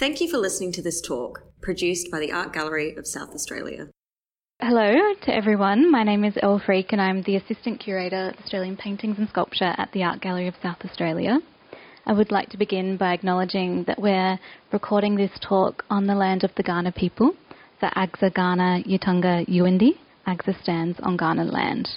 Thank you for listening to this talk, produced by the Art Gallery of South Australia. Hello to everyone. My name is Elle Freak and I'm the Assistant Curator of Australian Paintings and Sculpture at the Art Gallery of South Australia. I would like to begin by acknowledging that we're recording this talk on the land of the Kaurna people, the Agsa Kaurna Yutunga Yuindi. Agsa stands on Kaurna land.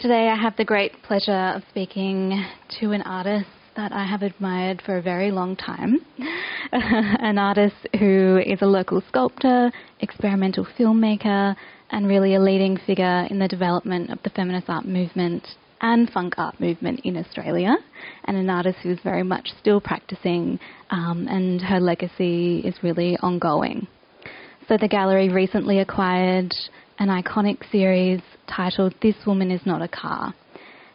Today I have the great pleasure of speaking to an artist that I have admired for a very long time. An artist who is a local sculptor, experimental filmmaker, and really a leading figure in the development of the feminist art movement and funk art movement in Australia, and an artist who's very much still practicing, um, and her legacy is really ongoing. So the gallery recently acquired an iconic series titled This Woman Is Not a Car,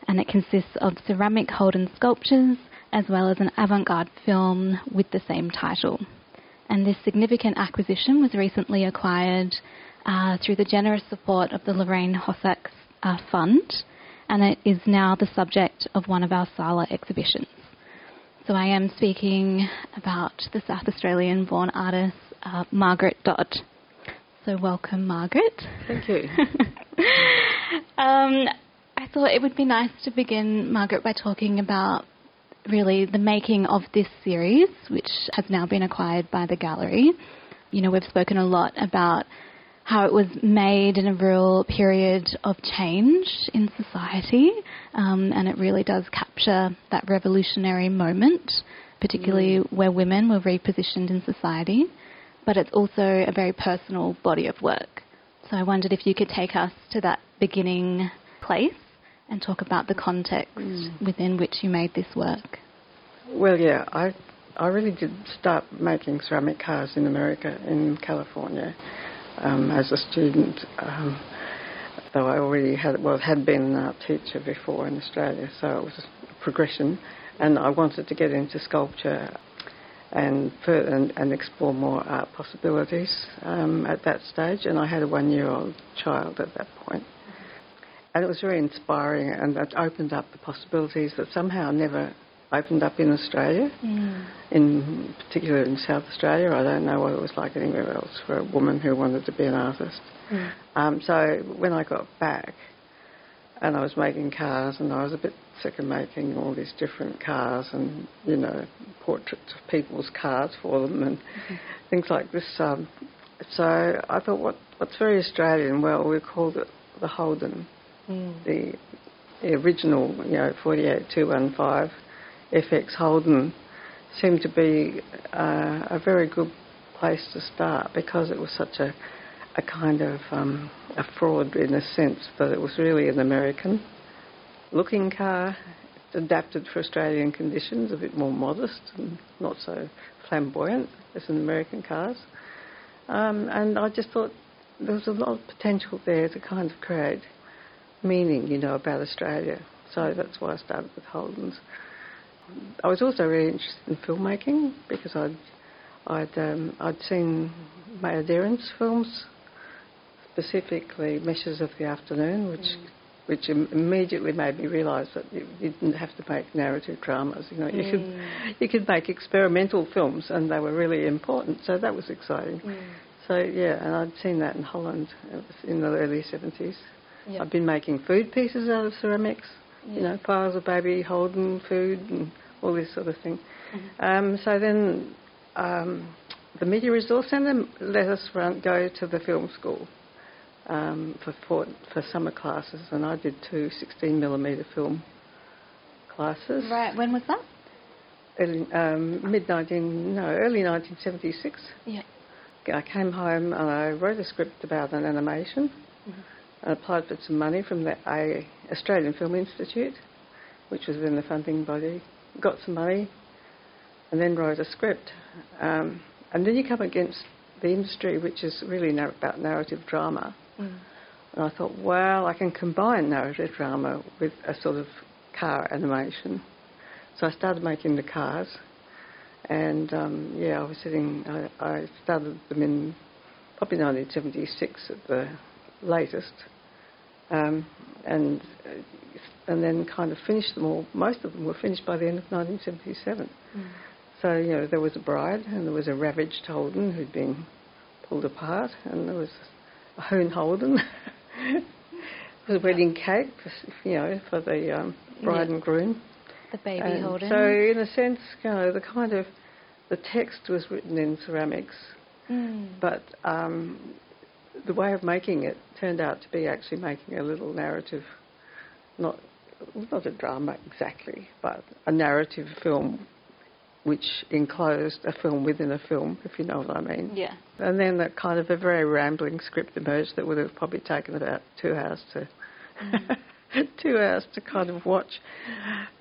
and it consists of ceramic Holden sculptures as well as an avant garde film with the same title. And this significant acquisition was recently acquired uh, through the generous support of the Lorraine Hossack uh, Fund, and it is now the subject of one of our Sala exhibitions. So I am speaking about the South Australian born artist uh, Margaret Dodd. So welcome, Margaret. Thank you. um, I thought it would be nice to begin, Margaret, by talking about really the making of this series, which has now been acquired by the gallery. You know, we've spoken a lot about how it was made in a real period of change in society, um, and it really does capture that revolutionary moment, particularly mm. where women were repositioned in society. But it's also a very personal body of work. So I wondered if you could take us to that beginning place and talk about the context mm. within which you made this work. Well, yeah, I I really did start making ceramic cars in America, in California, um, as a student. Um, though I already had well had been an art teacher before in Australia, so it was a progression, and I wanted to get into sculpture and and, and explore more art possibilities um, at that stage. And I had a one-year-old child at that point. And it was very inspiring, and that opened up the possibilities that somehow never opened up in Australia, mm. in particular in South Australia. I don't know what it was like anywhere else for a woman who wanted to be an artist. Mm. Um, so when I got back, and I was making cars, and I was a bit sick of making all these different cars and you know portraits of people's cars for them and mm-hmm. things like this. Um, so I thought, what what's very Australian? Well, we called it the Holden, mm. the, the original, you know, 48215 FX Holden seemed to be uh, a very good place to start because it was such a, a kind of um, a fraud in a sense that it was really an American looking car adapted for Australian conditions, a bit more modest and not so flamboyant as in American cars. Um, and I just thought there was a lot of potential there to kind of create meaning, you know, about Australia. So that's why I started with Holden's. I was also really interested in filmmaking because I'd I'd um, I'd seen Maya Deren's films, specifically Meshes of the Afternoon, which mm. which Im- immediately made me realise that you, you, didn't have to make narrative dramas. You know, mm. you could mm. you could make experimental films, and they were really important. So that was exciting. Mm. So yeah, and I'd seen that in Holland in the early seventies. Yep. I've been making food pieces out of ceramics you know, piles of baby Holden food and all this sort of thing. Mm-hmm. Um, so then um, the Media Resource Centre let us run, go to the film school um, for, for, for summer classes, and I did two 16 millimetre film classes. Right. When was that? Early, um, mid 19 no early 1976. Yeah. I came home and I wrote a script about an animation. Mm-hmm. I applied for some money from the Australian Film Institute, which was then the funding body. Got some money, and then wrote a script. Um, and then you come against the industry, which is really nar- about narrative drama. Mm. And I thought, well, I can combine narrative drama with a sort of car animation. So I started making the cars, and um, yeah, I was sitting. I, I started them in probably 1976 at the latest, um, and and then kind of finished them all. Most of them were finished by the end of 1977. Mm. So, you know, there was a bride and there was a ravaged Holden who'd been pulled apart, and there was a Hoon Holden. a wedding cake, for, you know, for the um, bride Yeah. and groom. The baby And Holden. So, in a sense, you know, the kind of the text was written in ceramics, Mm. but um, the way of making it turned out to be actually making a little narrative, not not a drama exactly, but a narrative film, which enclosed a film within a film, if you know what I mean. Yeah. And then that kind of a very rambling script emerged that would have probably taken about two hours to two hours to kind of watch.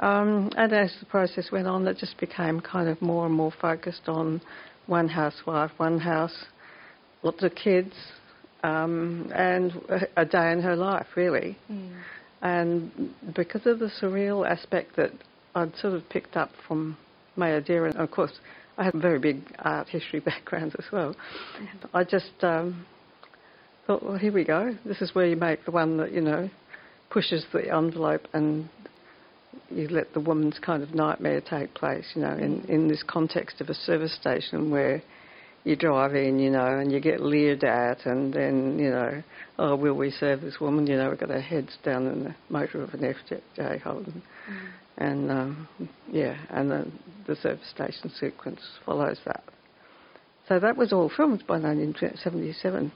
Um, and as the process went on, it just became kind of more and more focused on one housewife, one house, lots of kids, um, and a, a day in her life, really. Mm. And because of the surreal aspect that I'd sort of picked up from Maya and of course, I have a very big art history background as well. I just um, thought, well, here we go. This is where you make the one that, you know, pushes the envelope and you let the woman's kind of nightmare take place, you know, in, in this context of a service station where you drive in, you know, and you get leered at, and then, you know, oh, will we serve this woman? You know, we've got our heads down in the motor of an FJ Holden. And, um, yeah, and the, the service station sequence follows that. So that was all filmed by 1977,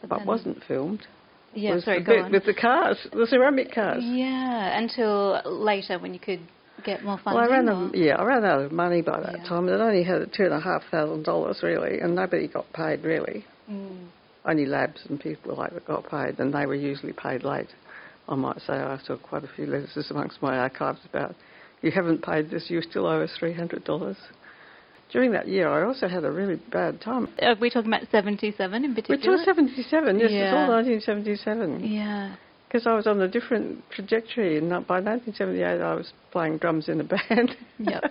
but then- wasn't filmed. Yeah, was sorry, the go bit on. with the cars, the ceramic cars. Yeah, until later when you could get more Well. I ran, a, yeah, I ran out of money by that Yeah. time. It only had two and a half thousand dollars really, and nobody got paid really. Mm. Only labs and people like that got paid, and they were usually paid late. I might say I saw quite a few letters amongst my archives about you haven't paid this, you still owe us three hundred dollars. During that year, I also had a really bad time. Are we talking about 77 in particular? Which particular? was 77, yes, it's all 1977. Yeah. Because I was on a different trajectory, and by 1978 I was playing drums in a band. Yep.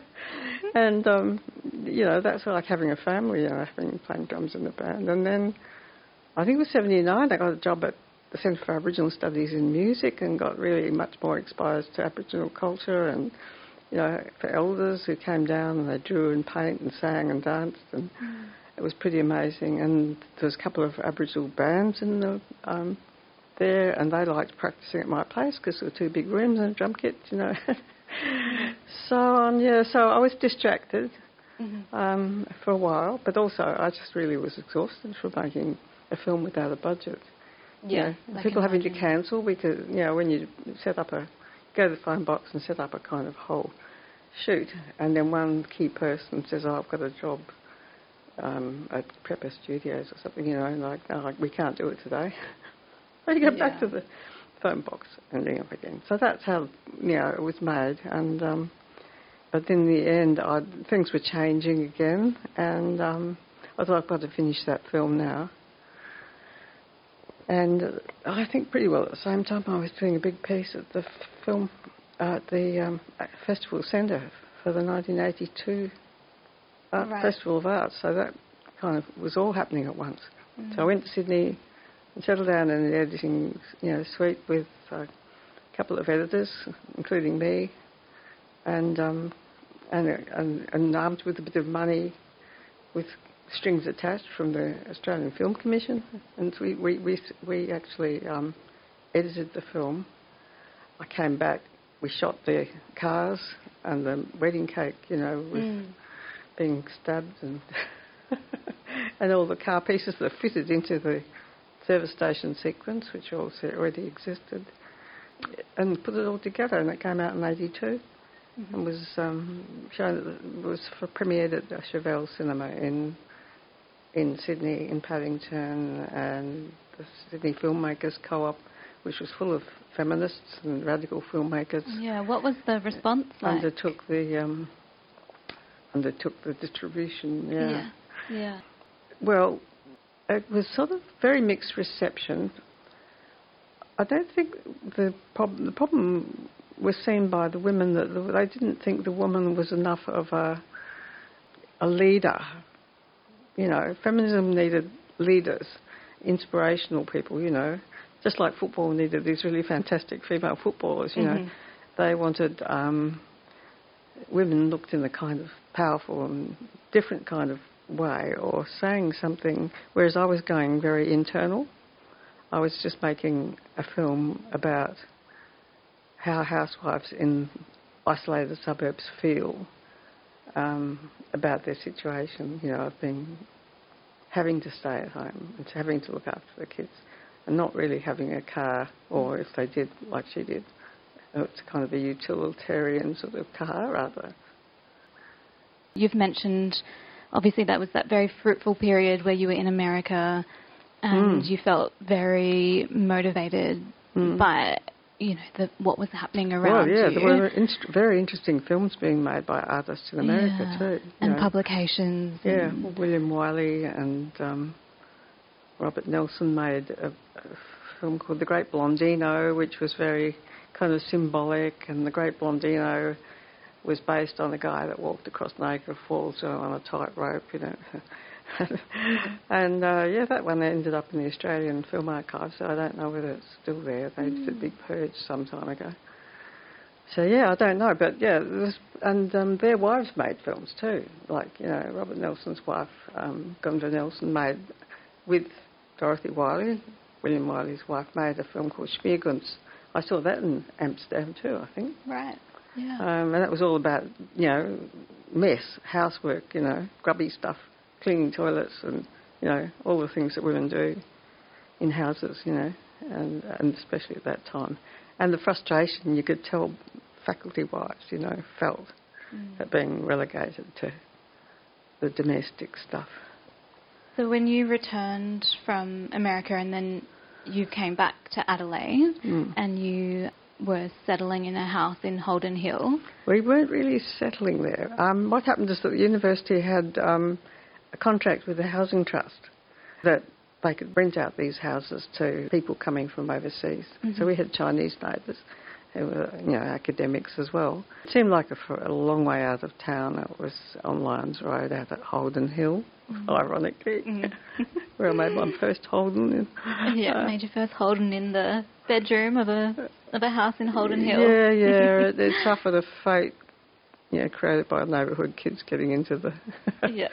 and um, you know that's like having a family, you know, having playing drums in a band. And then I think it was 79 I got a job at the Centre for Aboriginal Studies in Music and got really much more exposed to Aboriginal culture and you know for elders who came down and they drew and paint and sang and danced and it was pretty amazing. And there was a couple of Aboriginal bands in the um, there, and they liked practicing at my place because there were two big rooms and a drum kit, you know. so on, yeah. So I was distracted Mhm. um, for a while, but also I just really was exhausted from making a film without a budget. You Yeah. know, I people having to cancel because you know when you set up a go to the phone box and set up a kind of whole shoot, and then one key person says, "Oh, I've got a job." Um, at Prepper Studios or something, you know, and like, oh, we can't do it today. so you go back to the phone box and ring up again. So that's how, you know, it was made. And um, but in the end, I, things were changing again, and um, I thought I've got to finish that film now. And uh, I think pretty well at the same time I was doing a big piece at the f- film at the um, Festival Centre for the 1982 Art Right. Festival of Arts. So that kind of was all happening at once. Mm. So I went to Sydney and settled down in the editing you know suite with a couple of editors, including me, and um, and, and and armed with a bit of money, with strings attached from the Australian Film Commission, and we we we, we actually um, edited the film. I came back. We shot the cars and the wedding cake, you know, with Mm. being stabbed and and all the car pieces that fitted into the service station sequence, which also already existed, and put it all together, and it came out in '82 and was um, shown. Was for premiered at the Chauvel Cinema in in Sydney, in Paddington, and the Sydney Filmmakers Co-op, which was full of feminists and radical filmmakers Yeah. What was the response like? undertook the um, undertook the distribution. Yeah. Yeah. Yeah. Well, it was sort of very mixed reception. I don't think the problem the problem was seen by the women that the, they didn't think the woman was enough of a a leader. You know, feminism needed leaders, inspirational people. You know, just like football needed these really fantastic female footballers. You know, Mhm. they wanted um, women looked in the kind of powerful and different kind of way or saying something, whereas I was going very internal. I was just making a film about how housewives in isolated suburbs feel um, about their situation, you know, of being having to stay at home and having to look after the kids and not really having a car, or if they did, like she did, it's kind of a utilitarian sort of car rather. You've mentioned, obviously, that was that very fruitful period where you were in America and mm. you felt very motivated mm. by you know the, what was happening around well, yeah, you. there were inst- very interesting films being made by artists in America yeah. too, and know. publications. Yeah, and William Wiley and um, Robert Nelson made a, a, film called The Great Blondino, which was very kind of symbolic, and The Great Blondino was based on a guy that walked across Niagara Falls on a tightrope, you know. and uh, yeah, that one ended up in the Australian Film Archive, so I don't know whether it's still there. They did a big purge some time ago. So yeah, I don't know, but yeah, and um, their wives made films too. Like you know, Robert Nelson's wife, um, Gunvor Nelson, made with Dorothy Wiley, William Wiley's wife, made a film called Schmeerguntz. I saw that in Amsterdam too, I think. Right. Yeah. Um, and that was all about you know mess, housework, you know, grubby stuff cleaning toilets and you know all the things that women do in houses, you know, and and especially at that time, and the frustration you could tell faculty wives, you know, felt mm. at being relegated to the domestic stuff. So when you returned from America and then you came back to Adelaide mm. and you were settling in a house in Holden Hill. We weren't really settling there. Um, what happened is that the university had um, a contract with the Housing Trust that they could rent out these houses to people coming from overseas. Mm-hmm. So we had Chinese neighbours who were, you know, academics as well. It seemed like a, a long way out of town. It was on Lyons Road out at Holden Hill, mm-hmm. ironically, mm-hmm. where I made my first Holden. In, yeah, uh, made your first Holden in the bedroom of a of a house in Holden Hill. Yeah, yeah. it, it suffered a fate, Yeah, created by neighbourhood kids getting into the yeah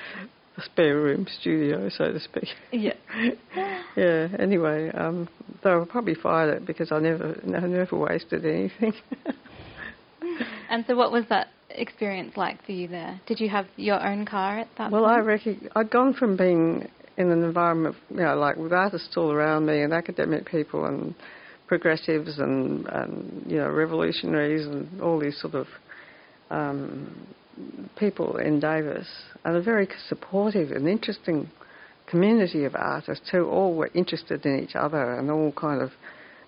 a spare room studio, so to speak. Yeah. yeah. Anyway, um, they probably fired it because I never, I never wasted anything. and so, what was that experience like for you there? Did you have your own car at that well, point? I reckon I'd gone from being in an environment, you know, like with artists all around me and academic people and progressives and, and you know, revolutionaries and all these sort of um, people in Davis and a very supportive and interesting community of artists who all were interested in each other and all kind of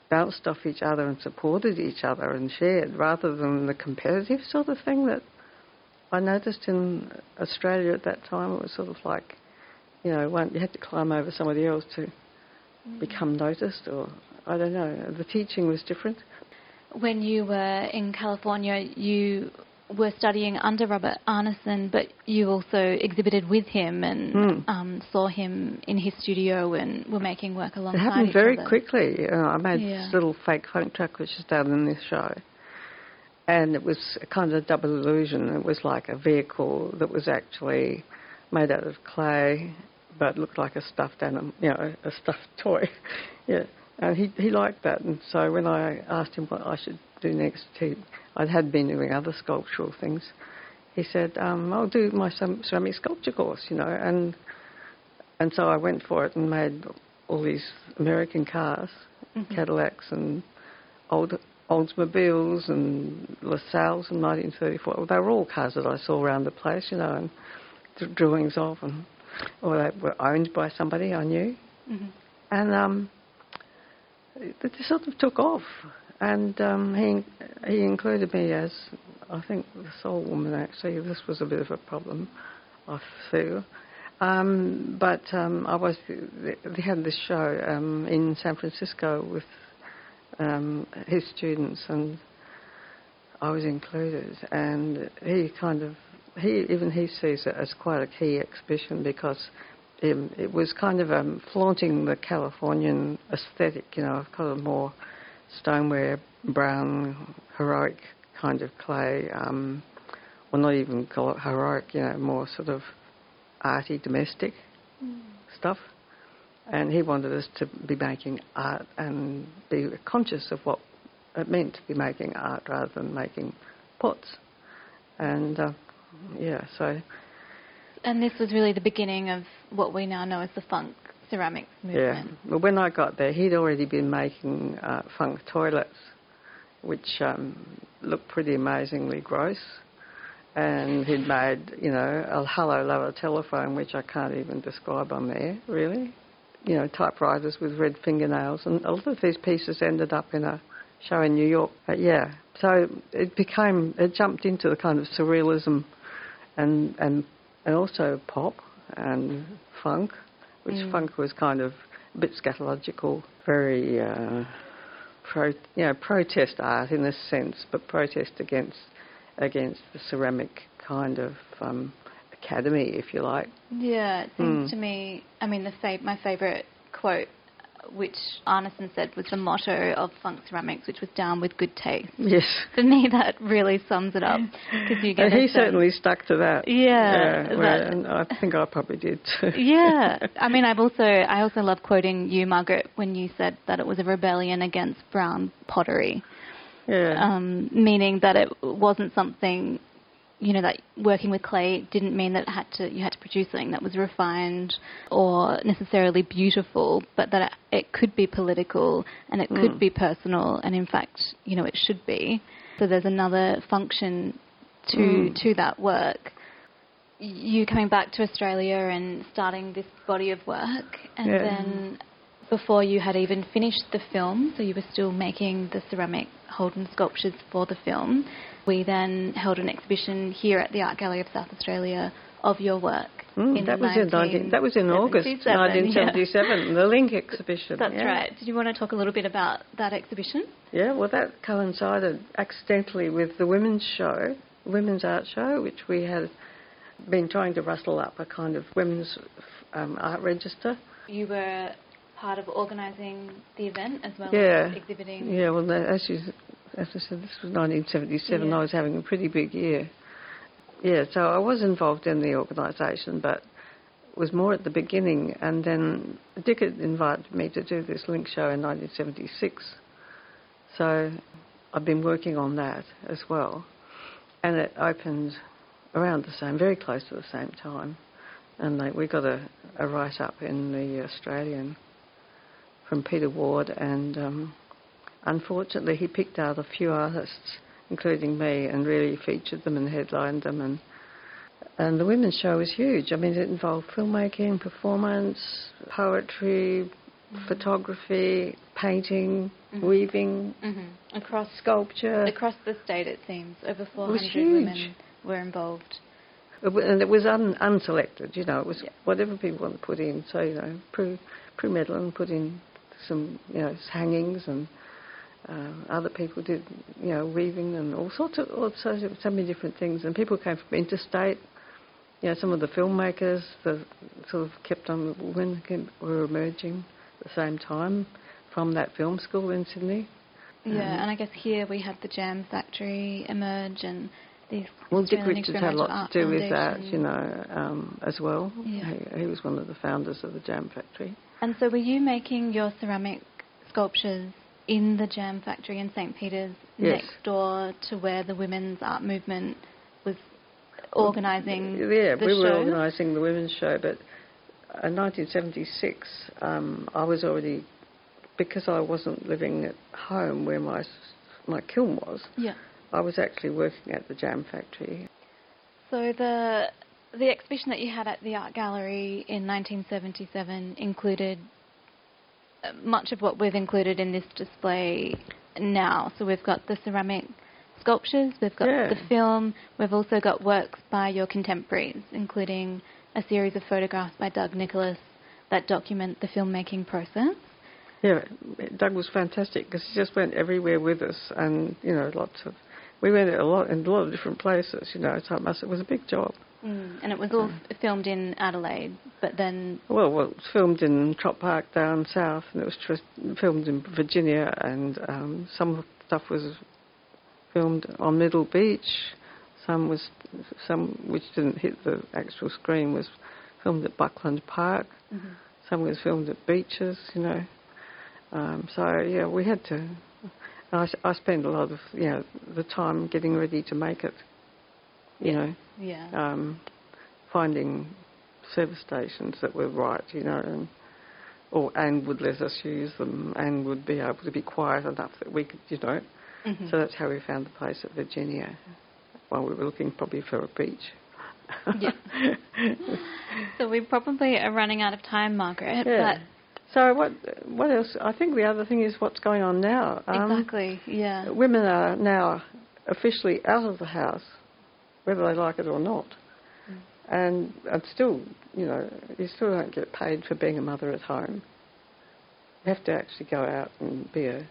bounced off each other and supported each other and shared rather than the competitive sort of thing that I noticed in Australia at that time. It was sort of like, you know, one, you had to climb over somebody else to mm. become noticed, or I don't know. The teaching was different. When you were in California, you were studying under Robert Arneson, but you also exhibited with him and mm. um, saw him in his studio and were making work alongside. It happened very other. quickly. Uh, I made yeah. this little fake funk truck which is done in this show, and it was a kind of a double illusion. It was like a vehicle that was actually made out of clay, but looked like a stuffed animal, you know, a stuffed toy. yeah, and he he liked that, and so when I asked him what I should do next, he I had been doing other sculptural things. He said, um, "I'll do my ceramic sculpture course," you know, and and so I went for it and made all these American cars, mm-hmm. Cadillacs and old Oldsmobiles and LaSalle's in 1934. They were all cars that I saw around the place, you know, and drawings of, and or they were owned by somebody I knew, mm-hmm. and um, it, sort of took off and um, he he included me as I think the sole woman. Actually, this was a bit of a problem, I feel. Um, but um, I was they had this show um, in San Francisco with um, his students, and I was included. And he kind of he even he sees it as quite a key exhibition because um, it was kind of um, flaunting the Californian aesthetic, you know, kind of more stoneware, brown, heroic kind of clay, um, well, not even call it heroic, you know, more sort of arty, domestic mm. stuff. And he wanted us to be making art and be conscious of what it meant to be making art rather than making pots. And uh, yeah, so. And this was really the beginning of what we now know as the funk ceramics movement. Yeah, well, when I got there, he'd already been making uh, funk toilets, which um, looked pretty amazingly gross and he'd made, you know, a hello lover telephone, which I can't even describe on there, really. You know, typewriters with red fingernails, and a lot of these pieces ended up in a show in New York. But yeah, so it became, it jumped into the kind of surrealism and and and also pop and funk, which mm. funk was kind of a bit scatological, very. Uh, pro, you know, protest art in a sense, but protest against against the ceramic kind of um, academy, if you like. Yeah, it seems mm. to me. I mean, the fa- my favourite quote, which Arneson said was the motto of funk ceramics, which was "down with good taste." Yes. For me, that really sums it up because you get. And he certainly stuck to that. Yeah, yeah well, and I think I probably did too. yeah, I mean, I've also I also love quoting you, Margaret, when you said that it was a rebellion against brown pottery. Yeah. Um, meaning that it wasn't something, you know, that working with clay didn't mean that it had to you had to produce something that was refined or necessarily beautiful, but that it, it could be political and it mm. could be personal, and in fact, you know, it should be. So there's another function to mm. to that work you coming back to Australia and starting this body of work, and yeah. then before you had even finished the film, so you were still making the ceramic Holden sculptures for the film. We then held an exhibition here at the Art Gallery of South Australia of your work. Mm, that, was in 19, that was in August 1977, yeah. the Link exhibition. That's yeah. right. Did you want to talk a little bit about that exhibition? Yeah, well, that coincided accidentally with the women's show, women's art show, which we had been trying to rustle up a kind of women's um, art register. You were part of organising the event as well yeah. as exhibiting? Yeah, well, as, you, as I said, this was 1977. Yeah. I was having a pretty big year. Yeah, so I was involved in the organisation, but was more at the beginning. And then Dick had invited me to do this link show in 1976. So I've been working on that as well. And it opened around the same, very close to the same time. And like, we got a, a write up in the Australian from Peter Ward, and um, unfortunately, he picked out a few artists, including me, and really featured them and headlined them. And and the women's show was huge. I mean, it involved filmmaking, performance, poetry, mm-hmm. photography, painting, mm-hmm. weaving, mm-hmm. across sculpture. Across the state, it seems over 400 women were involved. And it was un- unselected, you know. It was yeah. whatever people want to put in. So you know, Prue, Prue Medlin put in some you know hangings and uh, other people did you know weaving and all sorts of all sorts of so many different things and people came from interstate you know some of the filmmakers that sort of kept on women were emerging at the same time from that film school in Sydney yeah um, and I guess here we had the Jam Factory emerge and the well, Dick Richards had a lot to do with that, you know, um, as well. Yeah. He, he was one of the founders of the Jam Factory. And so, were you making your ceramic sculptures in the Jam Factory in St. Peter's, yes. next door to where the women's art movement was organising? Well, yeah, we were organising the women's show, but in 1976, um, I was already because I wasn't living at home where my my kiln was. Yeah. I was actually working at the Jam Factory. So the the exhibition that you had at the art gallery in 1977 included uh, much of what we've included in this display now. So we've got the ceramic sculptures, we've got yeah. the film, we've also got works by your contemporaries, including a series of photographs by Doug Nicholas that document the filmmaking process. Yeah, Doug was fantastic because he just went everywhere with us, and you know, lots of. We went a lot in a lot of different places, you know. So it, must, it was a big job. Mm, and it was all filmed in Adelaide, but then. Well, well, it was filmed in Trop Park down south, and it was tr- filmed in Virginia, and um, some stuff was filmed on Middle Beach, some was some which didn't hit the actual screen was filmed at Buckland Park. Mm-hmm. Some was filmed at beaches, you know. Um, so yeah, we had to. I, I spent a lot of you know the time getting ready to make it. You know, Yeah. um, finding service stations that were right, you know, and or and would let us use them and would be able to be quiet enough that we could, you know. Mhm. So that's how we found the place at Virginia. While we were looking probably for a beach. Yeah. So we probably are running out of time, Margaret. Yeah. So what what else? I think the other thing is what's going on now. Um, exactly. Yeah. Women are now officially out of the house, whether they like it or not. Mm. And and still, you know, you still don't get paid for being a mother at home. You have to actually go out and be a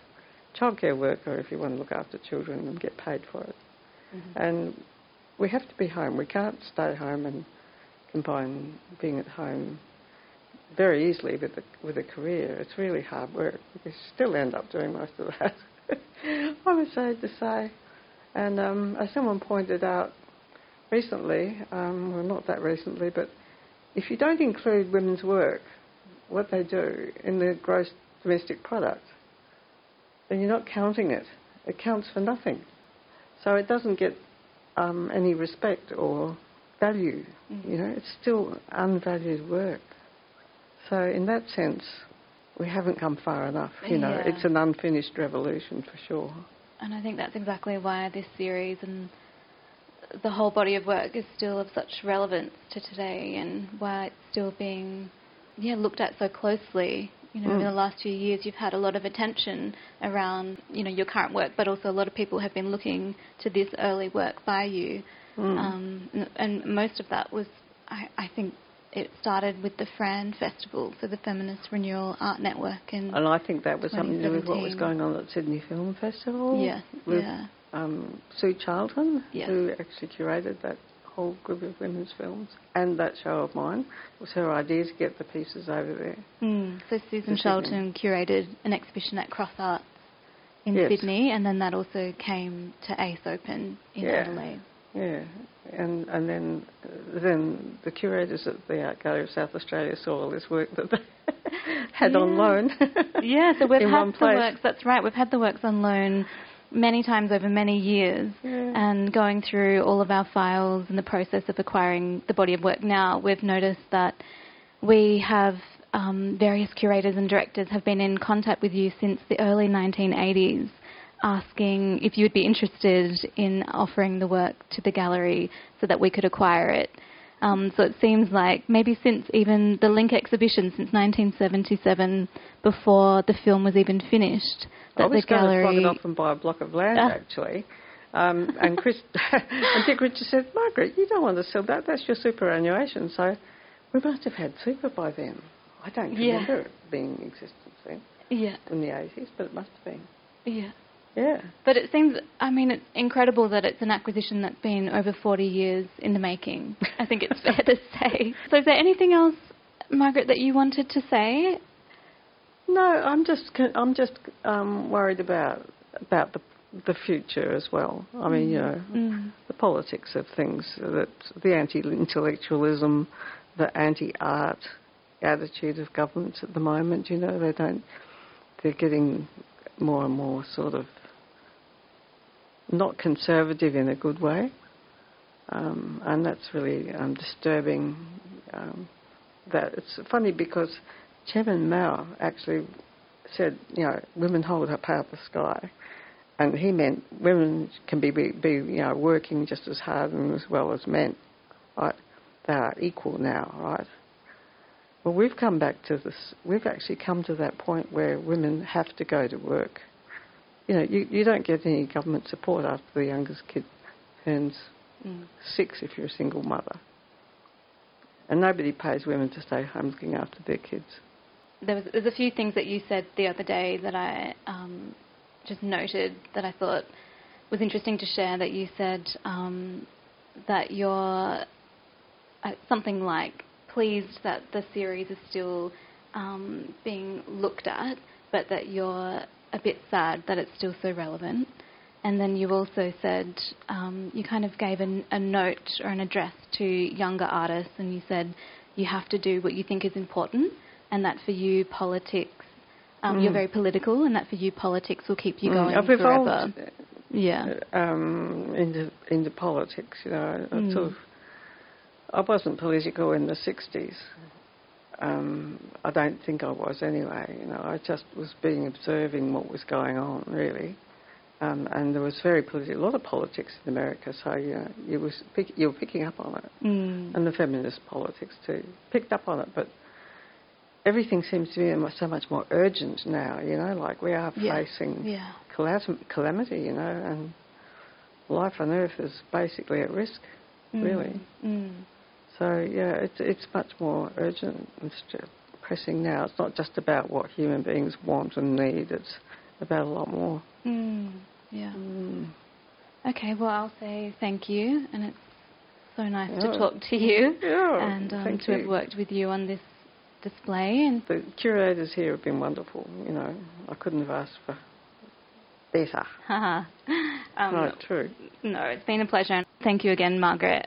childcare worker if you want to look after children and get paid for it. Mhm. And we have to be home. We can't stay home and combine being at home very easily with a, with a career. It's really hard work. You still end up doing most of that. I'm sad to say. And um, as someone pointed out recently, um, well, not that recently, but if you don't include women's work, what they do in the gross domestic product, then you're not counting it. It counts for nothing. So it doesn't get um, any respect or value. Mhm. You know, it's still unvalued work. So in that sense, we haven't come far enough. You know, Yeah. it's an unfinished revolution for sure. And I think that's exactly why this series and the whole body of work is still of such relevance to today and why it's still being yeah, looked at so closely. You know, Mm. in the last few years you've had a lot of attention around, you know, your current work, but also a lot of people have been looking to this early work by you. Mm. Um, n- and most of that was, I, I think, it started with the Fran Festival, for the Feminist Renewal Art Network, and and I think that was something to do with what was going on at Sydney Film Festival. yeah, with yeah, um, Sue Charlton, Yeah. who actually curated that whole group of women's films. And that show of mine it was her idea to get the pieces over there. Mm. So Susan Charlton curated an exhibition at Cross Arts in Yes. Sydney, and then that also came to Ace Open in Yeah. Adelaide. Yeah, and and then then the curators at the Art Gallery of South Australia saw all this work that they had on loan. Yeah, so we've had the place. works. That's right. We've had the works on loan many times over many years. Yeah. And going through all of our files and the process of acquiring the body of work now, we've noticed that we have um, various curators and directors have been in contact with you since the early 1980s, asking if you would be interested in offering the work to the gallery so that we could acquire it. Um, so it seems like maybe since even the Link exhibition, since 1977, before the film was even finished, I that was the going to gallery. flog it off and buy a block of land, Ah. actually. Um, and Chris and Dick Richards said, Margaret, you don't want to sell that. That's your superannuation. So we must have had super by then. I don't Yeah. remember it being in existence then Yeah, in the 80s, but it must have been. yeah. Yeah. But it seems, I mean, it's incredible that it's an acquisition that's been over 40 years in the making. I think it's fair to say. So, is there anything else, Margaret, that you wanted to say? No, I'm just I'm just um, worried about about the the future as well. I mean, you know, Mm. the politics of things, that the anti-intellectualism, the anti-art attitude of governments at the moment. You know, they don't. They're getting more and more sort of not conservative in a good way, um, and that's really um, disturbing. Um, that it's funny because Chairman Mao actually said, you know, women hold up half the sky and he meant women can be, be, be you know working just as hard and as well as men, right? They are equal now, right? Well, we've come back to this. We've actually come to that point where women have to go to work. You know, you, you don't get any government support after the youngest kid turns Mm. six if you're a single mother, and nobody pays women to stay home looking after their kids. There was there's a few things that you said the other day that I um, just noted that I thought was interesting to share. That you said um, that you're uh, something like pleased that the series is still um, being looked at, but that you're a bit sad that it's still so relevant. And then you also said um, you kind of gave an, a note or an address to younger artists, and you said you have to do what you think is important, and that for you politics, um, Mm. you're very political, and that for you politics will keep you going I've forever. evolved Yeah. um, into into politics. You know, I Mm. sort of. I wasn't political in the '60s. Um, I don't think I was anyway. You know, I just was being observing what was going on really, um, and there was very politi- a lot of politics in America. So you know, you was pick, you were picking up on it, Mm. and the feminist politics too picked up on it, but. Everything seems to be so much more urgent now, you know, like we are Yeah. facing Yeah. calam- calamity, you know, and life on Earth is basically at risk, Mm. really. Mm. So yeah, it's it's much more urgent and st- pressing now. It's not just about what human beings want and need. It's about a lot more. Mm. Yeah. Mm. Okay, well, I'll say thank you, and it's so nice to talk to you Yeah, and um, to have worked with you on this display. And The curators here have been wonderful. You know, I couldn't have asked for better. haha, um, Right, true. no, it's been a pleasure. Thank you again, Margaret.